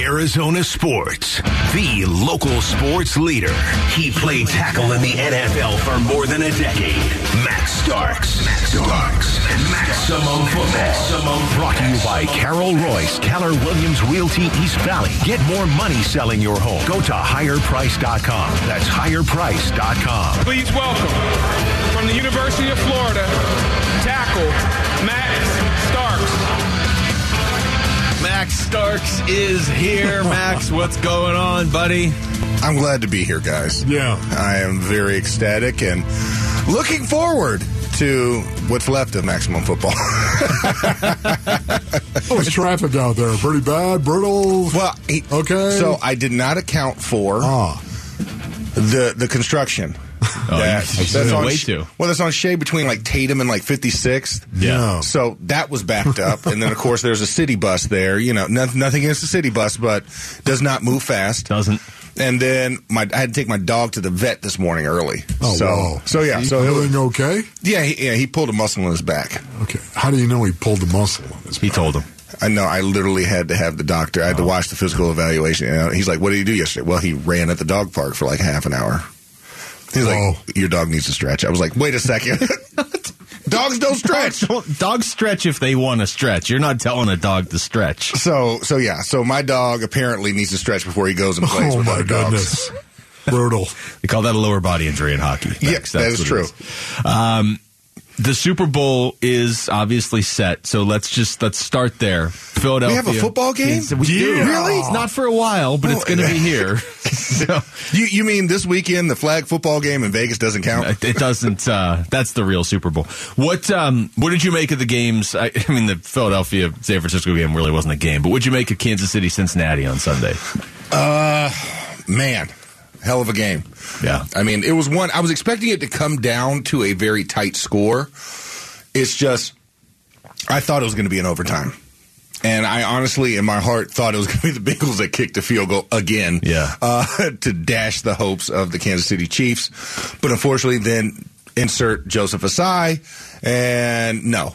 Arizona Sports, the local sports leader. He played tackle in the NFL for more than a decade. Max Starks. Max Starks. Maximum football. Maximum brought to you by Carol Royse, Keller Williams Realty East Valley. Get more money selling your home. Go to higherprice.com. That's higherprice.com. Please welcome from the University of Florida, tackle Max. Max Starks is here. Max, what's going on, buddy? I'm glad to be here, guys. Yeah. I am very ecstatic and looking forward to what's left of maximum football. What's traffic out there? Pretty bad, brittle. well, he- Okay. So I did not account for Ah, the the construction. That, you- that's on way sh- too. Well, that's on Shea between like Tatum and like 56th. yeah. So that was backed up, and then of course there's a city bus there. You know, nothing, nothing against the city bus, but does not move fast. Doesn't. And then my I had to take my dog to the vet this morning early. Oh, so wow. so yeah, so it was, okay? yeah, he, yeah, he pulled a muscle in his back. Okay. How do you know he pulled the muscle on his He back? told him. I know. I literally had to have the doctor. I had to watch the physical evaluation. You know, he's like, "What did he do yesterday?" Well, he ran at the dog park for like half an hour. He's Oh. like, "Your dog needs to stretch." I was like, "Wait a second, dogs don't stretch." Dogs, dogs stretch if they want to stretch. You're not telling a dog to stretch. So, so yeah. So my dog apparently needs to stretch before he goes and plays Oh, with my other dogs. goodness. Brutal. They call that a lower body injury in hockey. Yeah, Max. That's is what it true. Um, the Super Bowl is obviously set, so let's just let's start there. Philadelphia. We have a football game? It's- we do. Really? It's not for a while, but it's Oh, going to be here. so You, you mean this weekend the flag football game in Vegas doesn't count? it it doesn't. Uh, that's the real Super Bowl. What um, What did you make of the games? I, I mean, the Philadelphia San Francisco game really wasn't a game, but what did you make of Kansas City Cincinnati on Sunday? Uh, man, hell of a game. Yeah. I mean, it was one. I was expecting it to come down to a very tight score. It's just, I thought it was going to be an overtime. And I honestly, in my heart, thought it was going to be the Bengals that kicked the field goal again Yeah. uh, to dash the hopes of the Kansas City Chiefs. But unfortunately, then insert Joseph Ossai, and no.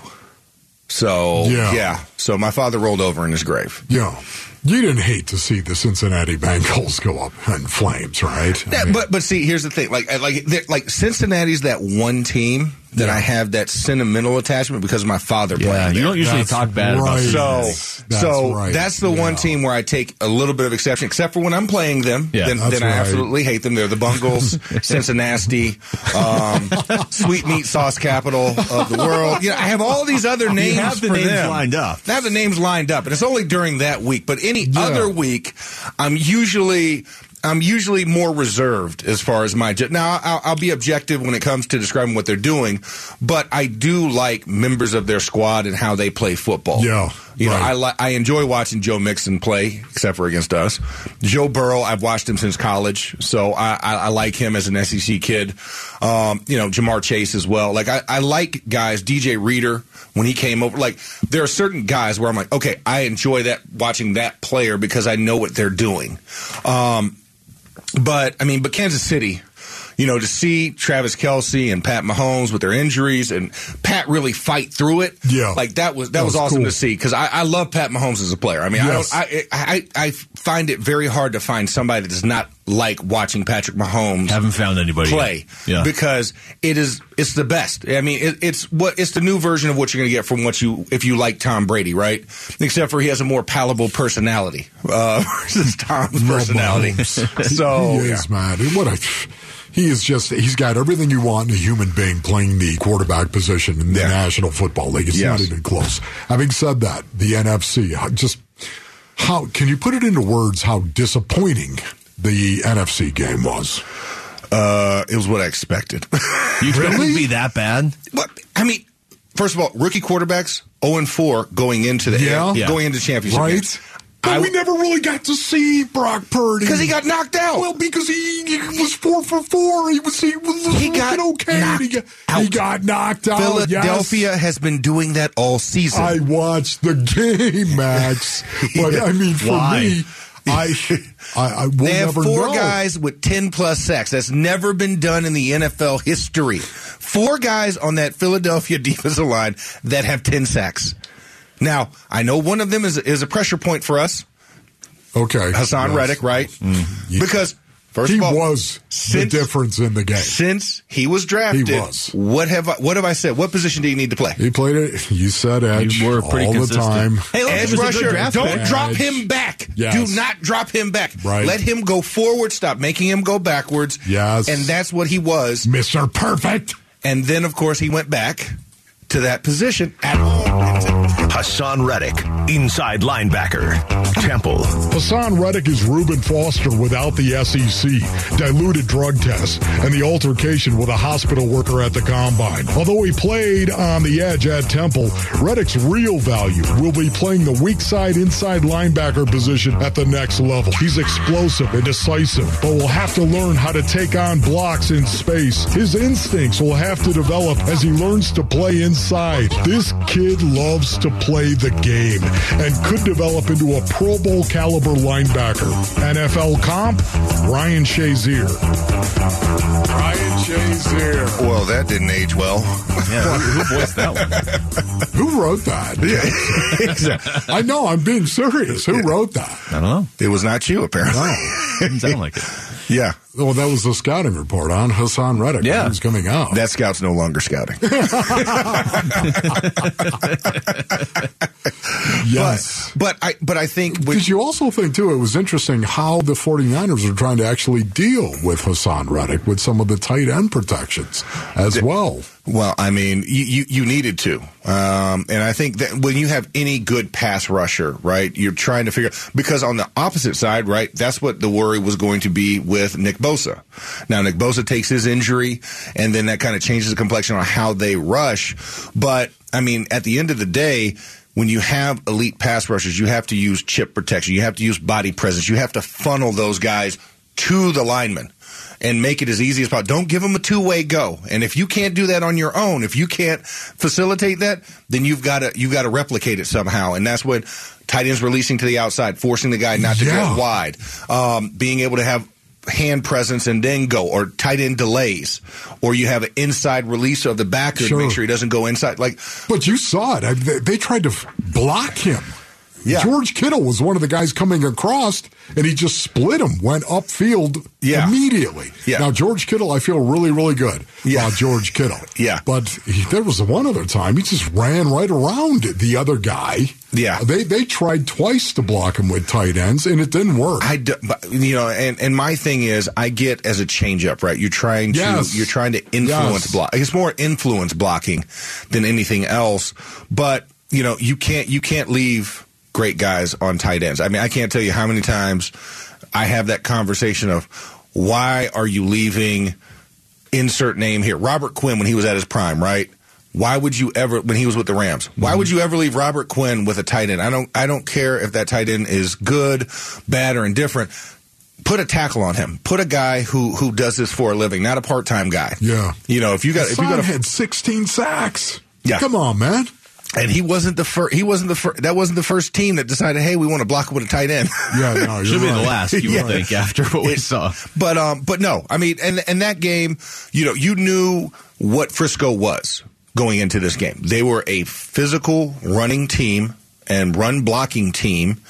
So, Yeah. yeah. So my father rolled over in his grave. Yeah. You didn't hate to see the Cincinnati Bengals go up in flames, right? I Yeah, mean, but but see, here's the thing. Like like like Cincinnati's that one team that I have that sentimental attachment because of my father Yeah, playing. you there. don't usually That's talk bad about right. Cincinnati. So, That's so right. that's the one team where I take a little bit of exception, except for when I'm playing them. Yeah, then, that's then I right. absolutely hate them. They're the Bungles, Cincinnati, um, sweet meat sauce capital of the world. You know, I have all these other names. have the for names them. lined up. I have the names lined up, and it's only during that week. But any other week, I'm usually. I'm usually more reserved as far as my now. I'll, I'll be objective when it comes to describing what they're doing, but I do like members of their squad and how they play football. Yeah, you know. I li- I enjoy watching Joe Mixon play, except for against us. Joe Burrow, I've watched him since college, so I, I, I like him as an SEC kid. Um, you know, Ja'Marr Chase as well. Like I, I like guys. DJ Reader when he came over. Like there are certain guys where I'm like, okay, I enjoy that watching that player because I know what they're doing. Um, but I mean, but Kansas City, you know, to see Travis Kelce and Pat Mahomes with their injuries and Pat really fight through it, Yeah. like that was that, That was, was awesome cool. to see because I, I love Pat Mahomes as a player. I mean, Yes. I don't, I, I I find it very hard to find somebody that does not like watching Patrick Mahomes Haven't found anybody play yet. Yeah. because it is it's the best. I mean, it, it's what it's the new version of what you're going to get from what you if you like Tom Brady, right? Except for he has a more palatable personality uh, versus Tom's personality. So he is, man. What a. He is just, he's got everything you want in a human being playing the quarterback position in the Yeah. National Football League. It's Yes. not even close. Having said that, the NFC, just how, can you put it into words how disappointing the NFC game was? uh, it was what I expected. You expect it to be that bad? But I mean, first of all, rookie quarterbacks zero and four going into the Yeah. Yeah. going into championship Right? games. But I- we never really got to see Brock Purdy. because he got knocked out. Well, because he, he was four for four. He was he was He got okay. knocked he, got, out. he got knocked out. Philadelphia yes. has been doing that all season. I watched the game, Max. But I mean, for Why? me, I I, I They have never four know. guys with 10 plus sacks. That's never been done in the NFL history. Four guys on that Philadelphia defensive line that have 10 sacks. Now, I know one of them is is a pressure point for us, Okay. Haason Yes. Reddick, right? Mm. Because first He of all, was since- the difference in the game. since he was drafted, He was. what have I, what have I said? What position do you need to play? He played it. You said edge You were pretty all the time. Hey, look, Edge he was a good rusher, don't pick. drop him back. Yes. Do not drop him back. Right. Let him go forward. Stop making him go backwards. Yes. And that's what he was. Mr. Perfect. And then, of course, he went back to that position at home. Haason Reddick, inside linebacker. Temple. Haason Reddick is Reuben Foster without the SEC, diluted drug tests, and the altercation with a hospital worker at the combine. Although he played on the edge at Temple, Reddick's real value will be playing the weak side inside linebacker position at the next level. He's explosive and decisive, but will have to learn how to take on blocks in space. His instincts will have to develop as he learns to play inside. This kid loves to play the game and could develop into a Pro Bowl caliber linebacker. NFL comp, Ryan Shazier. Ryan Shazier. Well, that didn't age well. Yeah, who, who voiced that one? Who wrote that? Yeah, I know, I'm being serious. Who wrote that? I don't know. It was not you, apparently. Didn't sound like it. Yeah. Well, that was the scouting report on Haason Reddick. Yeah. He was coming out. That scout's no longer scouting. yes. But I but I think Did you also think, too, it was interesting how the 49ers are trying to actually deal with Haason Reddick with some of the tight end protections as well? Well, I mean, you, you, you needed to. Um, and I think that when you have any good pass rusher, right, you're trying to figure, because on the opposite side, right, that's what the worry was going to be with Nick Bosa. Now, Nick Bosa takes his injury, and then that kind of changes the complexion on how they rush. But, I mean, at the end of the day, when you have elite pass rushers, you have to use chip protection. You have to use body presence. You have to funnel those guys to the lineman and make it as easy as possible. Don't give them a two way go. And if you can't do that on your own, if you can't facilitate that, then you've got to you've got to replicate it somehow. And that's what tight ends releasing to the outside, forcing the guy not to Yeah. go wide, um, being able to have hand presence and then go, or tight end delays, or you have an inside release of the backer Sure. to make sure he doesn't go inside. Like But you saw it. I, they, they tried to block him. Yeah. George Kittle was one of the guys coming across, and he just split him, went upfield Yeah. immediately. Yeah. Now, George Kittle, I feel really, really good Yeah. about George Kittle. Yeah. But he, there was one other time he just ran right around the other guy. Yeah. They they tried twice to block him with tight ends, and it didn't work. I, do, you know, and, and my thing is, I get as a changeup, right? You're trying to, Yes. you're trying to influence Yes. block. It's more influence blocking than anything else. But you know, you can't, you can't leave great guys on tight ends. I mean, I can't tell you how many times I have that conversation of why are you leaving insert name here? Robert Quinn when he was at his prime, right? Why would you ever, when he was with the Rams, why mm-hmm. would you ever leave Robert Quinn with a tight end? I don't, I don't care if that tight end is good, bad, or indifferent. Put a tackle on him. Put a guy who who does this for a living, not a part time guy. Yeah. you know, if you got, if you got a, had 16 sacks. Yeah. Come on, man. And he wasn't the first. He wasn't the first. That wasn't the first team that decided, hey, we want to block with a tight end. Yeah, no, you're Should be right. the last, you Yeah. would think, after what we saw. But um, but no, I mean, and and that game, you know, you knew what Frisco was going into this game. They were a physical running team and run blocking team,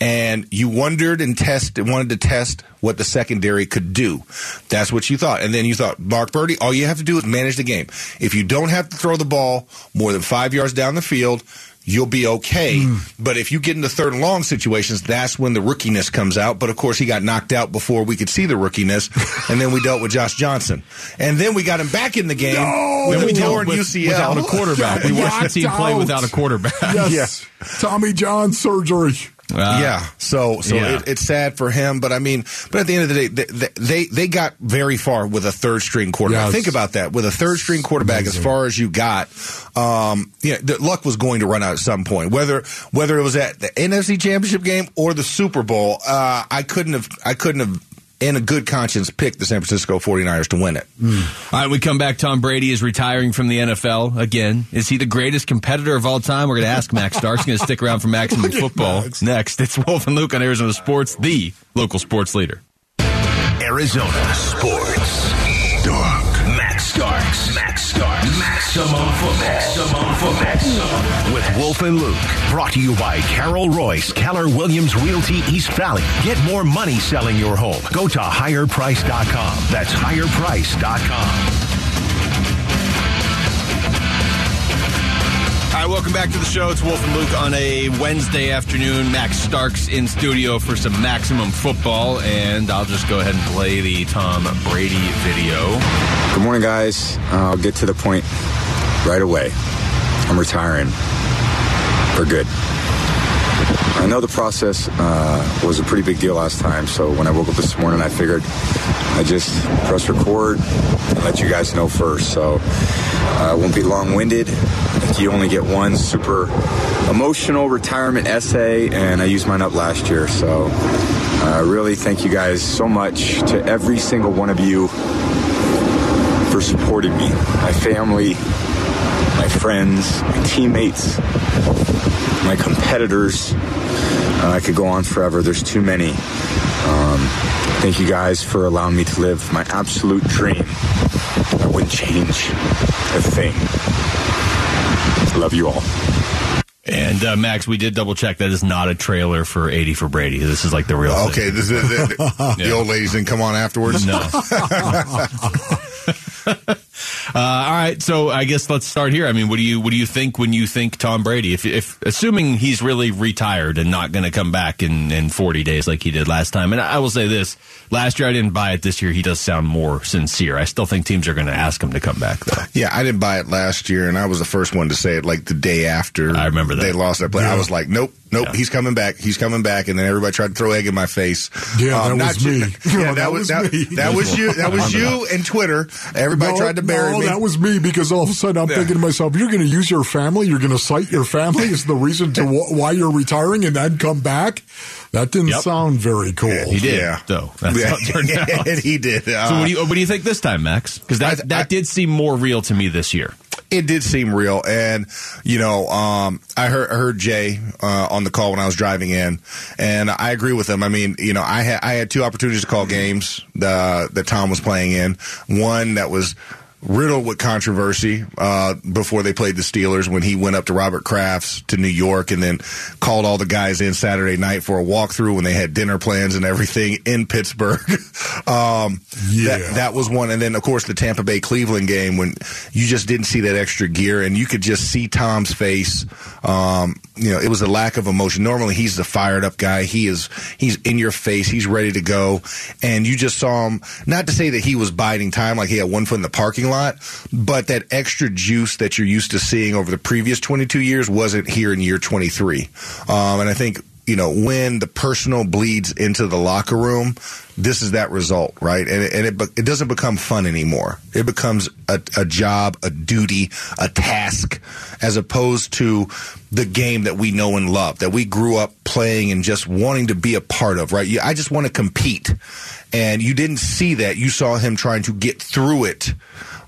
and you wondered and test wanted to test what the secondary could do. That's what you thought, and then you thought, Brock Purdy, all you have to do is manage the game. If you don't have to throw the ball more than five yards down the field. You'll be okay. Hmm. But if you get into third and long situations, that's when the rookiness comes out. But of course, he got knocked out before we could see the rookiness. and then we dealt with Josh Johnson. And then we got him back in the game No! with Then we torn With- UCL. Without a quarterback. We watched the team play without a out. quarterback. Yes. Tommy John surgery. Uh, yeah. So so yeah. It, it's sad for him, but I mean, but at the end of the day, they they, they got very far with a third string quarterback. Yes. Think about that with a third string quarterback. As far as you got, um, yeah, the luck was going to run out at some point. Whether whether it was at the NFC Championship game or the Super Bowl, uh, I couldn't have I couldn't have in a good conscience pick the San Francisco 49ers to win it. All right, we come back. Tom Brady is retiring from the NFL again. Is he the greatest competitor of all time? We're going to ask Max Starks. going to stick around for Maximum Football Max. next. It's Wolf and Luke on Arizona Sports, the local sports leader. Arizona Sports. Dark. Max Starks. Max Starks. Maximum football. Maximum football. With Wolf and Luke. Brought to you by Carol Royse, Keller Williams Realty East Valley. Get more money selling your home. Go to higherprice.com. That's higherprice.com. All right, welcome back to the show. It's Wolf and Luke on a Wednesday afternoon. Max Starks in studio for some maximum football, and I'll just go ahead and play the Tom Brady video. Good morning, guys. I'll get to the point right away. I'm retiring for good. I know the process uh, was a pretty big deal last time, so when I woke up this morning, I figured I just press record and let you guys know first. So uh, I won't be long-winded. You only get one super emotional retirement essay, and I used mine up last year. So uh, really thank you guys so much to every single one of you for supporting me, my family, my friends, my teammates, my competitors. Uh, I could go on forever. There's too many. Um, thank you guys for allowing me to live my absolute dream. I wouldn't change a thing. Love you all. And uh, Max, we did double check. That is not a trailer for 80 for Brady. This is like the real Okay, thing. this is, the, the, the old ladies didn't come on afterwards. No. uh, all right, so I guess let's start here. I mean, what do you what do you think when you think Tom Brady? If, if assuming he's really retired and not going to come back in, in 40 days like he did last time, and I will say this: last year I didn't buy it. This year he does sound more sincere. I still think teams are going to ask him to come back though. Yeah, I didn't buy it last year, and I was the first one to say it like the day after I remember that. they lost that play. I was like, nope, nope, Yeah. he's coming back, he's coming back, and then everybody tried to throw egg in my face. Yeah, Um, that not was you- me. Yeah, No, that, was that, me. that was you. That was you and Twitter. Everybody no, tried to bury no, me. that was me because all of a sudden I'm Yeah. thinking to myself, you're going to use your family, you're going to cite your family as the reason to wh- why you're retiring and then come back. That didn't Yep. sound very cool. He did, Yeah. though. That's Yeah, how it turned out. he did. Uh, So what do you what do you think this time, Max? Because that I- that I- did seem more real to me this year. It did seem real. And you know um, i heard, I heard jay uh, on the call when i was driving in and i agree with him. I mean you know i had i had two opportunities to call games uh, that tom was playing in. One that was riddled with controversy uh, before they played the Steelers when he went up to Robert Kraft's to New York and then called all the guys in Saturday night for a walkthrough when they had dinner plans and everything in Pittsburgh. um, Yeah. that, that was one. And then, of course, the Tampa Bay Cleveland game when you just didn't see that extra gear and you could just see Tom's face. Um, you know, it was a lack of emotion. Normally, he's the fired up guy. He is, he's in your face. He's ready to go. And you just saw him, not to say that he was biding time like he had one foot in the parking lot, but that extra juice that you're used to seeing over the previous 22 years wasn't here in year 23. Um, and I think you know, when the personal bleeds into the locker room, this is that result, right? And it, and it, it doesn't become fun anymore. It becomes a, a job, a duty, a task, as opposed to the game that we know and love, that we grew up playing and just wanting to be a part of, right? I just want to compete. And you didn't see that. You saw him trying to get through it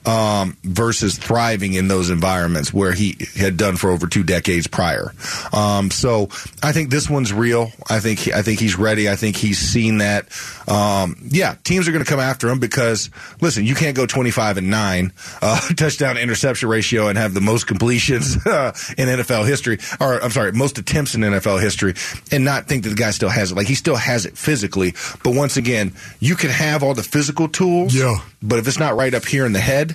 um, versus thriving in those environments where he had done for over two decades prior. Um, so I think this one's real. I think he, I think he's ready. I think he's seen that. Um, yeah, teams are going to come after him because listen, you can't go twenty five and nine uh, touchdown interception ratio and have the most completions uh, in NFL history, or I'm sorry, most attempts in NFL history, and not think that the guy still has it. Like he still has it physically, but once again, you can have all the physical tools. Yeah. But if it's not right up here in the head,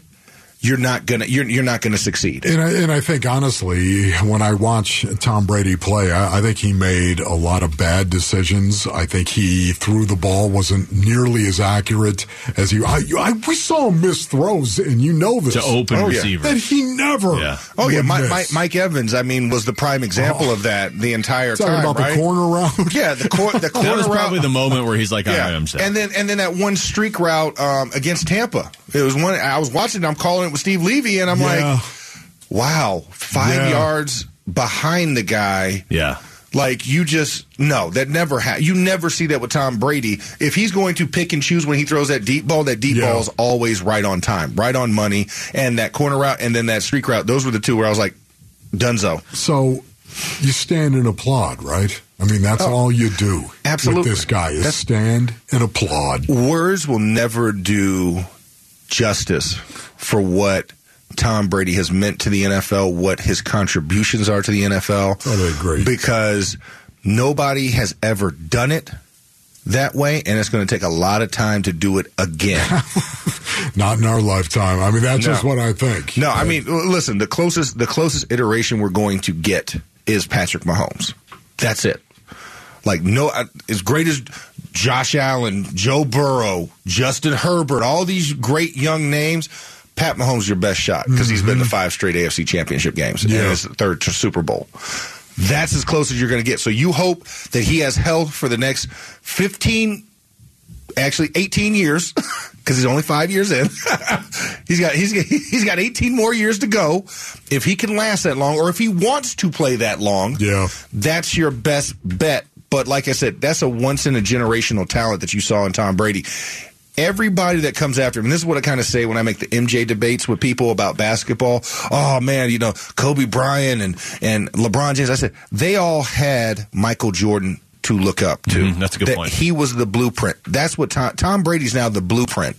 you're not gonna you're you're not gonna succeed. And I, and I think honestly, when I watch Tom Brady play, I, I think he made a lot of bad decisions. I think he threw the ball wasn't nearly as accurate as he. I, I we saw him miss throws, and you know this To open Oh, yeah. receivers. that he never. Yeah. Oh yeah, would Mike. Mike, Mike Evans. I mean, was the prime example of that the entire Talking time. about right? the corner route. Yeah, the cor- the corner That was route. probably the moment where he's like, yeah, right, I'm set." and then and then that one streak route um, against Tampa. It was one I was watching. I'm calling it with Steve Levy, and I'm Yeah. like, wow, five Yeah. yards behind the guy. yeah. Like you just no, that never ha- you never see that with Tom Brady. If he's going to pick and choose when he throws that deep ball, that deep Yeah. ball is always right on time, right on money. And that corner route and then that streak route, those were the two where I was like, Dunzo. So you stand and applaud, right? I mean, that's oh, all you do. Oh. absolutely. With this guy is That's- stand and applaud. Words will never do justice for what Tom Brady has meant to the NFL, what his contributions are to the NFL. Oh, they agree. Because nobody has ever done it that way, and it's going to take a lot of time to do it again. Not in our lifetime. I mean, that's No. just what I think. no, I mean, listen, the closest the closest iteration we're going to get is Patrick Mahomes. That's it. Like no, as great as Josh Allen, Joe Burrow, Justin Herbert, all these great young names. Pat Mahomes your best shot because he's been to mm-hmm. five straight AFC Championship games and his third to Super Bowl. That's as close as you're going to get. So you hope that he has health for the next 15 actually 18 years because he's only five years in. he's got he's he's got 18 more years to go. If he can last that long, or if he wants to play that long, Yeah. that's your best bet. But like I said, that's a once in a generational talent that you saw in Tom Brady. Everybody that comes after him, and this is what I kind of say when I make the MJ debates with people about basketball. Oh man, you know Kobe Bryant and and LeBron James. I said they all had Michael Jordan to look up to. Mhm, that's a good That point. He was the blueprint. That's what Tom, Tom Brady's now the blueprint.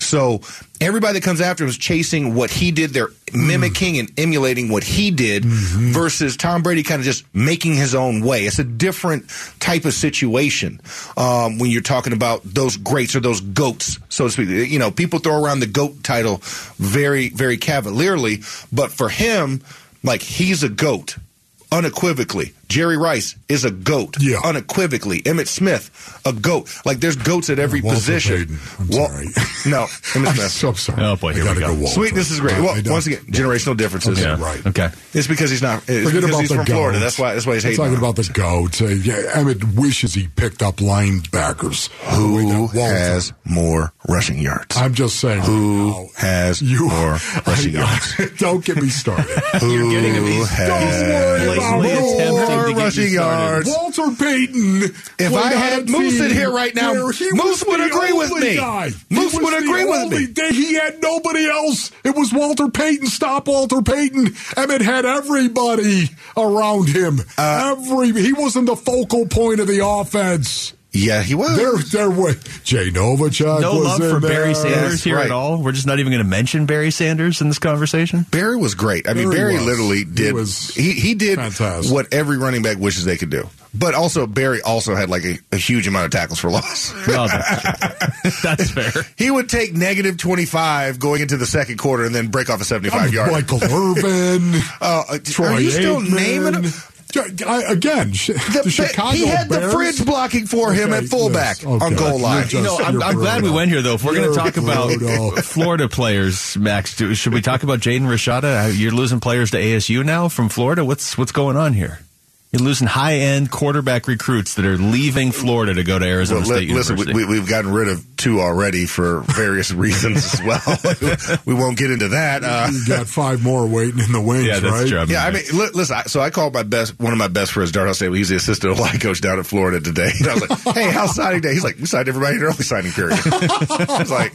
So everybody that comes after him is chasing what he did. They're mimicking and emulating what he did versus Tom Brady kind of just making his own way. It's a different type of situation um, when you're talking about those greats or those goats, so to speak. You know, people throw around the goat title very, very cavalierly, but for him, like he's a goat unequivocally. Jerry Rice is a goat, Yeah. unequivocally. Emmitt Smith, a goat. Like there's goats at every Walter position. Payton. I'm Wal- sorry. No, Emmitt I'm Smith. so sorry. Oh, boy, I here we gotta go. Walter. Sweetness is great. Well, once again, generational differences. Okay, Yeah. right. Okay. It's because he's not. It's Forget because about he's the from Florida. That's why. That's why he's hating. talking about the goats. Uh, yeah, Emmitt wishes he picked up linebackers. Who has more rushing yards? I'm just saying. Who right now, has you more rushing yards? don't get me started. Who getting him. He's- has Don't worry about blatantly it. attempting more to get you rushing started. yards? Walter Payton. If I had Moose in here right now, he Moose would agree with me. guy. Moose would agree with me. day He had nobody else. It was Walter Payton. Stop Walter Payton. Emmitt had everybody around him. Uh, Every he wasn't the focal point of the offense. Yeah, he was. There, there was Jay Novacek. No was love in for there. Barry Sanders Yes, here right. at all. We're just not even going to mention Barry Sanders in this conversation. Barry was great. I mean, Barry Barry was. literally He did. was He he did fantastic. what every running back wishes they could do. But also, Barry also had like a, a huge amount of tackles for loss. Well, that's, that's fair. he would take negative twenty five going into the second quarter and then break off a seventy five yard. Michael Irvin. Uh, Troy are you still Aikman. naming them? I, again, sh- the, The, Chicago he had the Bears. fridge blocking for him Okay, at fullback yes, okay. on goal line. just- You know, I'm, I'm glad we went here, though. If we're going to talk about. Florida players, Max, do, should we talk about Jaden Rashada? You're losing players to ASU now from Florida. What's what's going on here? You're losing high end quarterback recruits that are leaving Florida to go to Arizona Well, State listen, University. we, we, we've gotten rid of two already for various reasons as well. we won't get into that. Uh, You got five more waiting in the wings, yeah, that's right? true. Yeah, I mean, li- listen. I, so I called my best, one of my best friends, Darnell State. He's the assistant line coach down in Florida today. And I was like, "Hey, how's signing day?" He's like, "We signed everybody in early signing period." I was like,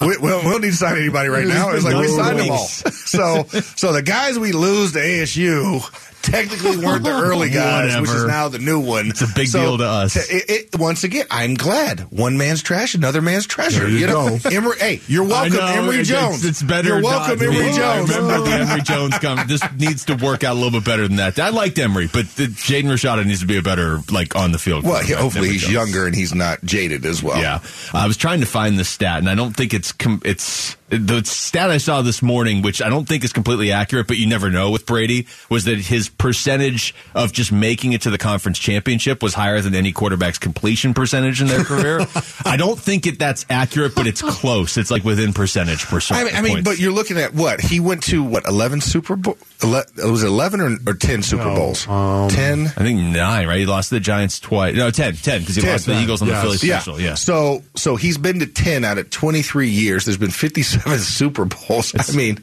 "We, we, don't- we don't need to sign anybody right now." It's like we signed them all. So, so the guys we lose to ASU technically weren't the early guys, which is now the new one. It's a big So, deal to us. t- It, it, once again, I'm glad. One man's trash, another man's treasure. There you know, go. Emory, hey, you're welcome, know, Emory Jones. It's better. You're welcome, to Emory. Jones. I remember the Emory Jones comment. This needs to work out a little bit better than that. I liked Emory, but the, Jaden Rashada needs to be a better, like, on the field. Well, he, hopefully he's younger and he's not jaded as well. Yeah, I was trying to find the stat, and I don't think it's com- it's the stat I saw this morning, which I don't think is completely accurate, but you never know with Brady, was that his percentage of just making it to the conference championship was higher than any quarterback's completion percentage in their career. I don't think it that's accurate, but it's close. It's like within percentage percent. I mean, I mean, but you're looking at what he went to. What eleven Super Bowl? Ele- was it eleven or, or ten Super Bowls? Um, ten. I think nine, right? He lost to the Giants twice. No, ten. Ten because he 10, lost to the Eagles on yes. the Philly Yeah. special. Yeah. So so he's been to ten out of twenty three years. There's been fifty seven Super Bowls. I mean,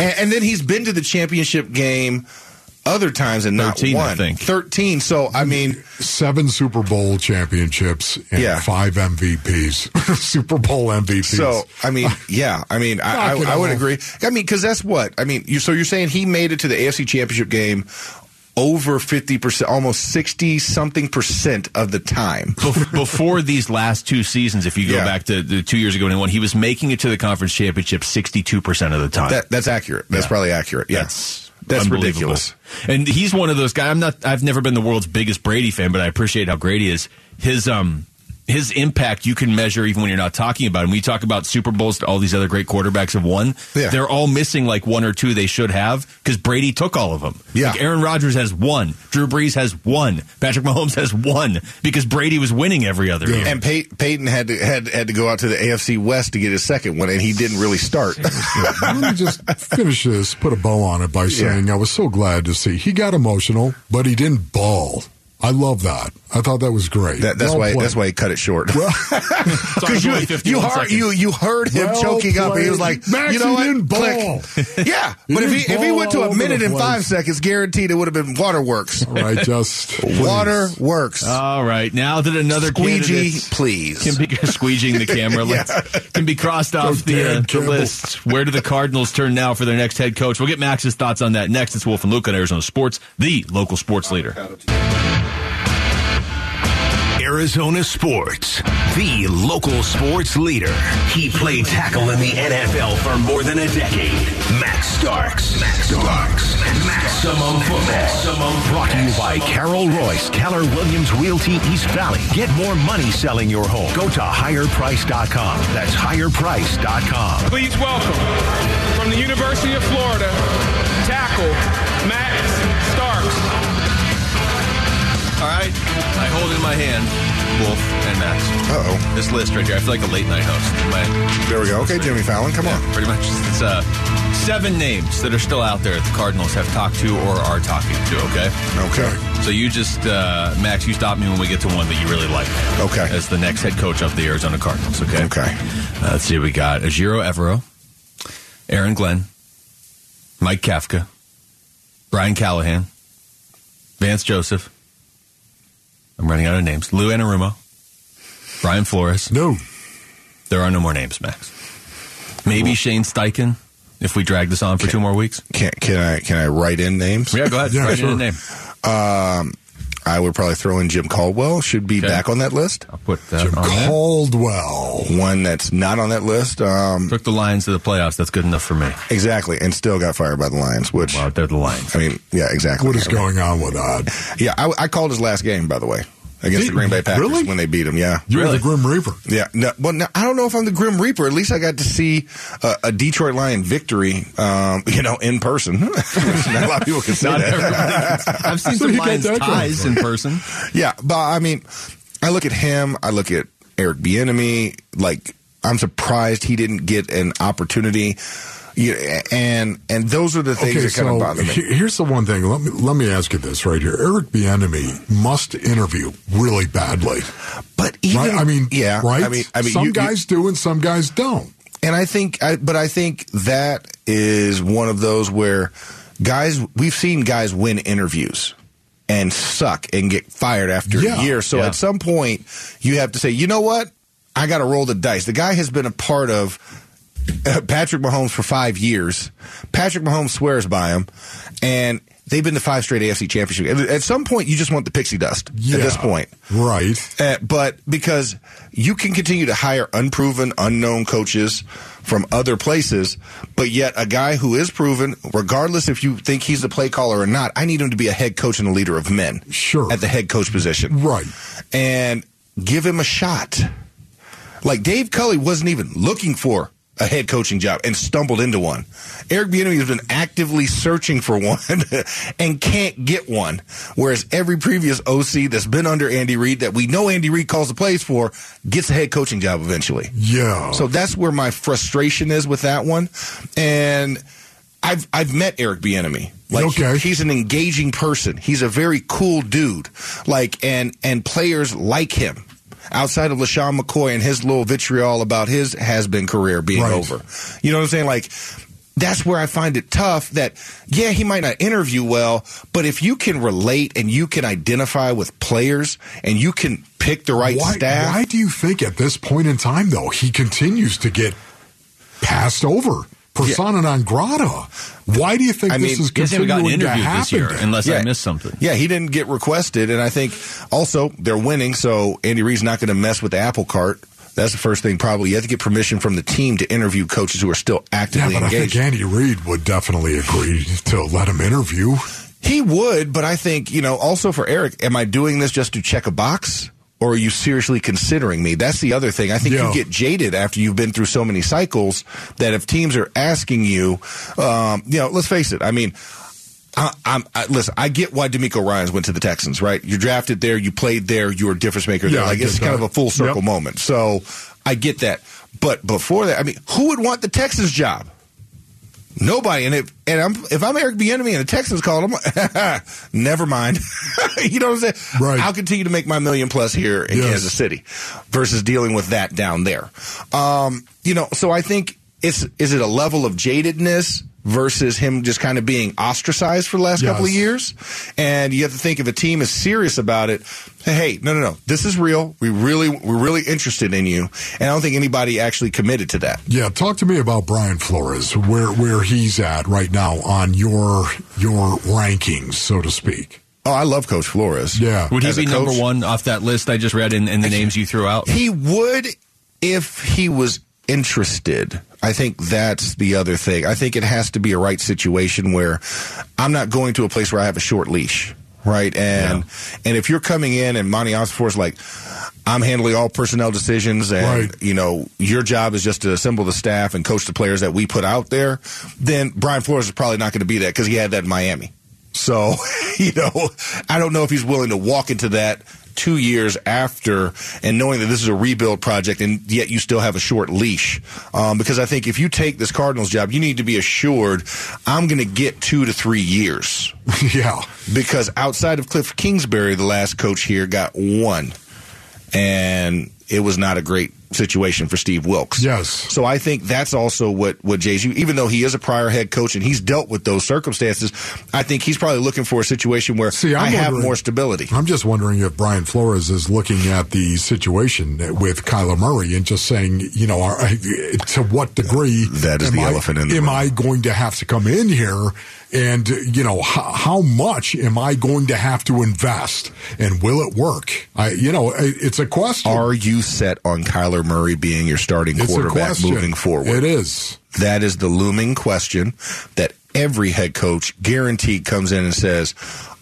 and, and then he's been to the championship game other times and not 13, I think. Thirteen. So I mean, Seven Super Bowl championships and Yeah. five MVPs, Super Bowl MVPs. So I mean, yeah, I mean, I, I, I would agree. I mean, because that's what I mean. You, so you're saying he made it to the AFC Championship game over 50%, almost 60 something percent of the time. Before these last two seasons, if you go Yeah. back to the two years ago he won, he was making it to the conference championship 62% of the time. That, that's accurate. That's Yeah. probably accurate. Yeah. That's That's ridiculous. And he's one of those guys. I'm not. I've never been the world's biggest Brady fan, but I appreciate how great he is. His um his impact you can measure even when you're not talking about him. We talk about Super Bowls. All these other great quarterbacks have won. Yeah. They're all missing like one or two they should have because Brady took all of them. Yeah. Like Aaron Rodgers has one. Drew Brees has one. Patrick Mahomes has one because Brady was winning every other year. And Pey- Peyton had to, had had to go out to the AFC West to get his second one, and he didn't really start. Let me just finish this, put a bow on it by saying I was so glad to see he got emotional, but he didn't ball. I love that. I thought that was great. That, that's Well why. played. That's why he cut it short. Because you you heard you you heard him Well choking up. And he was like, Max, you know he what? didn't Click. Yeah, but if he if he went to a minute and five seconds, guaranteed it would have been waterworks. All right, just please. Waterworks. All right, now that another Squeegee, please. can be squeegeing the camera let's- can be crossed off the, uh, the list. Where do the Cardinals turn now for their next head coach? We'll get Max's thoughts on that next. It's Wolf and Luke on Arizona Sports, the local sports leader. Arizona Sports, the local sports leader. He played tackle in the NFL for more than a decade. Max Starks. Max Starks. Maximum football. Maximum brought to you by Carol Royse, Keller Williams Realty East Valley. Get more money selling your home. Go to higherprice.com. That's higherprice.com. Please welcome from the University of Florida, tackle Max Starks. All right, I hold in my hand Wolf and Max. Uh-oh. This list right here, I feel like a late night host. My, There we go. Okay, Jimmy Fallon, come on. pretty much. It's uh, seven names that are still out there that the Cardinals have talked to or are talking to. Okay. Okay. So you just, uh, Max, you stop me when we get to one that you really like. Okay. As the next head coach of the Arizona Cardinals. Okay. Okay. Uh, let's see what we got. Ejiro Evero, Aaron Glenn, Mike Kafka, Brian Callahan, Vance Joseph. I'm running out of names. Lou Anarumo, Brian Flores. No. There are no more names, Max. Maybe Shane Steichen if we drag this on for two more weeks. Can can I can I write in names? Yeah, go ahead. Yeah, Write in a name. Um, I would probably throw in Jim Caldwell. Should be Okay. back on that list. I'll put that Jim on there. Caldwell. One that's not on that list. Um, Took the Lions to the playoffs. That's good enough for me. exactly, and still got fired by the Lions. Which Well, they're the Lions. I mean, yeah, exactly. What is going on with that? Yeah, I, I called his last game, by the way, against Did- the Green Bay Packers really? when they beat them. Yeah, You're Really? the Grim Reaper. yeah. No, well, no, I don't know if I'm the Grim Reaper. At least I got to see uh, a Detroit Lion victory, um, you know, in person. Not a lot of people can say that. I've seen So some you got Lions that going ties in person. Yeah, but I mean, I look at him. I look at Eric Bieniemy. Like, I'm surprised he didn't get an opportunity. Yeah, and and those are the things Okay, that kind so of bother me. here's the one thing. Let me let me ask you this right here. Eric Bieniemy must interview really badly. But even right? I mean, yeah, right? I mean, I mean, some you- you- guys do and some guys don't. And I think, I, but I think that is one of those where guys, we've seen guys win interviews and suck and get fired after Yeah. a year. So Yeah. at some point, you have to say, you know what? I got to roll the dice. The guy has been a part of Patrick Mahomes for five years. Patrick Mahomes swears by him, and they've been to five straight AFC championship. At- some point, you just want the pixie dust. Yeah, At this point, right? uh, but because you can continue to hire unproven, unknown coaches from other places, but yet a guy who is proven, regardless if you think he's the play caller or not, I need him to be a head coach and a leader of men. Sure. At the head coach position. Right. And give him a shot. Like Dave Culley wasn't even looking for a head coaching job and stumbled into one. Eric Bieniemy has been actively searching for one and can't get one. Whereas every previous OC that's been under Andy Reid that we know Andy Reid calls the plays for gets a head coaching job eventually. Yeah. So that's where my frustration is with that one. And I've I've met Eric Bieniemy. Like Okay. he's an engaging person. He's a very cool dude. Like and and players like him. Outside of LeSean McCoy and his little vitriol about his has been career being Right. over. You know what I'm saying? Like that's where I find it tough that yeah, he might not interview well, but if you can relate and you can identify with players and you can pick the right why, staff. why do you think at this point in time, though, he continues to get passed over? Persona non grata. Why do you think I this mean, is He hasn't even gotten continuing to interviewed this year, happen? unless I Yeah. missed something. Yeah, he didn't get requested, and I think also they're winning, so Andy Reid's not going to mess with the apple cart. That's the first thing. Probably you have to get permission from the team to interview coaches who are still yeah, actively but I engaged. think Andy Reid would definitely agree to let him interview. He would, but I think, you know, also for Eric, am I doing this just to check a box? Or are you seriously considering me? That's the other thing. I think Yeah. you get jaded after you've been through so many cycles that if teams are asking you, um, you know, let's face it. I mean, I, I'm I, listen. I get why DeMeco Ryans went to the Texans, right? You drafted there, you played there, you were a difference maker there. Yeah, I Like it's kind of a full circle Yep. moment. So I get that. But before that, I mean, who would want the Texans job? Nobody. And if and I'm if I'm Eric Bieniemy and the Texans called him, never mind. you know what I'm saying? Right. I'll continue to make my million plus here in Yes. Kansas City versus dealing with that down there. Um, you know, so I think it's is it a level of jadedness versus him just kind of being ostracized for the last couple of years? And you have to think if a team is serious about it, hey, no, no, no, this is real. We really, we're really interested in you, and I don't think anybody actually committed to that. Yeah, talk to me about Brian Flores, where where he's at right now on your your rankings, so to speak. Oh, I love Coach Flores. Yeah. Would he As be number one off that list I just read and, and the names you threw out? He would if he was interested. I think that's the other thing. I think it has to be a right situation where I'm not going to a place where I have a short leash, right? And and if you're coming in and Monti Ossenfort's like, I'm handling all personnel decisions, and Right. you know your job is just to assemble the staff and coach the players that we put out there, then Brian Flores is probably not going to be that because he had that in Miami. So, you know, I don't know if he's willing to walk into that two years after and knowing that this is a rebuild project and yet you still have a short leash. Um, because I think if you take this Cardinals job, you need to be assured I'm going to get two to three years. yeah. Because outside of Cliff Kingsbury, the last coach here got one. And it was not a great situation for Steve Wilks. Yes. So I think that's also what what Jay's even though he is a prior head coach and he's dealt with those circumstances, I think he's probably looking for a situation where See, I'm I have more stability. I'm just wondering if Brian Flores is looking at the situation with Kyler Murray and just saying, you know, are, to what degree That is the I, elephant in the am room. I going to have to come in here and you know how, how much am I going to have to invest and will it work? I, you know, it- it's a question. Are you set on Kyler Murray being your starting it's quarterback moving forward? It is. That is the looming question that every head coach guaranteed comes in and says,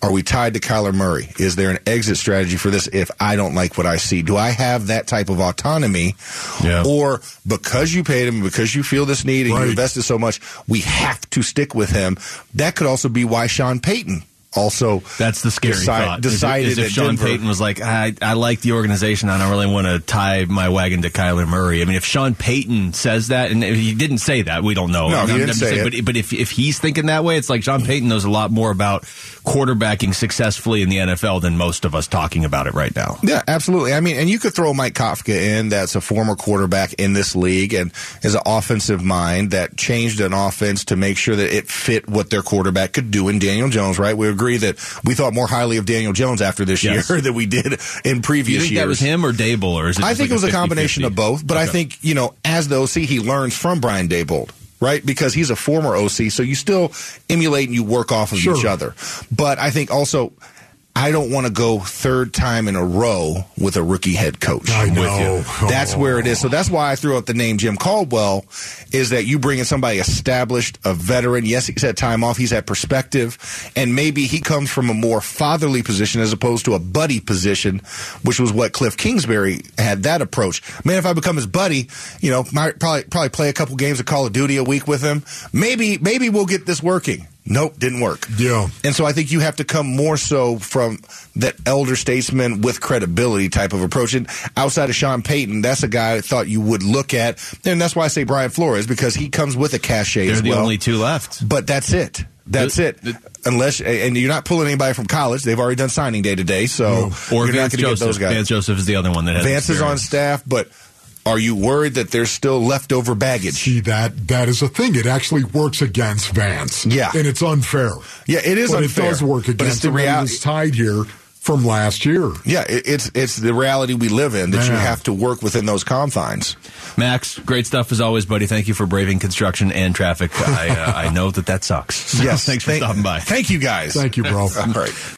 Are we tied to Kyler Murray? Is there an exit strategy for this if I don't like what I see? Do I have that type of autonomy? Yeah. Or because you paid him, because you feel this need and Right. you invested so much, we have to stick with him? That could also be why Sean Payton also That's the scary decide- thought. is- decided is if at Sean Denver- Payton was like, ah, I, I like the organization, I don't really want to tie my wagon to Kyler Murray. I mean, if Sean Payton says that, and if he didn't say that, we don't know. No, he I'm- didn't I'm say saying, it. But, but if if he's thinking that way, it's like Sean Payton knows a lot more about quarterbacking successfully in the NFL than most of us talking about it right now. Yeah, absolutely. I mean, and you could throw Mike Kafka in, that's a former quarterback in this league and is an offensive mind that changed an offense to make sure that it fit what their quarterback could do in Daniel Jones, right? We agree that we thought more highly of Daniel Jones after this Yes. year than we did in previous you think years. that was him or Daboll, or is it I think like it was a, combination 50-50? of both, but I think, you know, as the OC, he learns from Brian Daboll, right? Because he's a former OC, so you still emulate and you work off of Sure. each other. But I think also, I don't want to go third time in a row with a rookie head coach. I with know. you. That's where it is. So that's why I threw out the name Jim Caldwell, is that you bring in somebody established, a veteran. Yes, he's had time off, he's had perspective, and maybe he comes from a more fatherly position as opposed to a buddy position, which was what Cliff Kingsbury had that approach. Man, if I become his buddy, you know, might probably probably play a couple games of Call of Duty a week with him. Maybe maybe we'll get this working. Nope, didn't work. Yeah. And so I think you have to come more so from that elder statesman with credibility type of approach. And outside of Sean Payton, that's a guy I thought you would look at. And that's why I say Brian Flores, because he comes with a cachet They're as the well. only two left. But that's it. That's The- it. the- Unless, and you're not pulling anybody from college. They've already done signing day today. So Or you're not Vance going to get Joseph. those guys. Vance Joseph is the other one that has Vance is on staff, but are you worried that there's still leftover baggage? See that that is a thing. It actually works against Vance. Yeah. and it's unfair. Yeah, it is but unfair. it does work But it's against the him. and reality. Tied here from last year. Yeah, it, it's it's the reality we live in that you have to work within those confines. Max, great stuff as always, buddy. Thank you for braving construction and traffic. I uh, I know that that sucks. So Yes, thanks for thank- stopping by. Thank you guys. Thank you, bro. All right.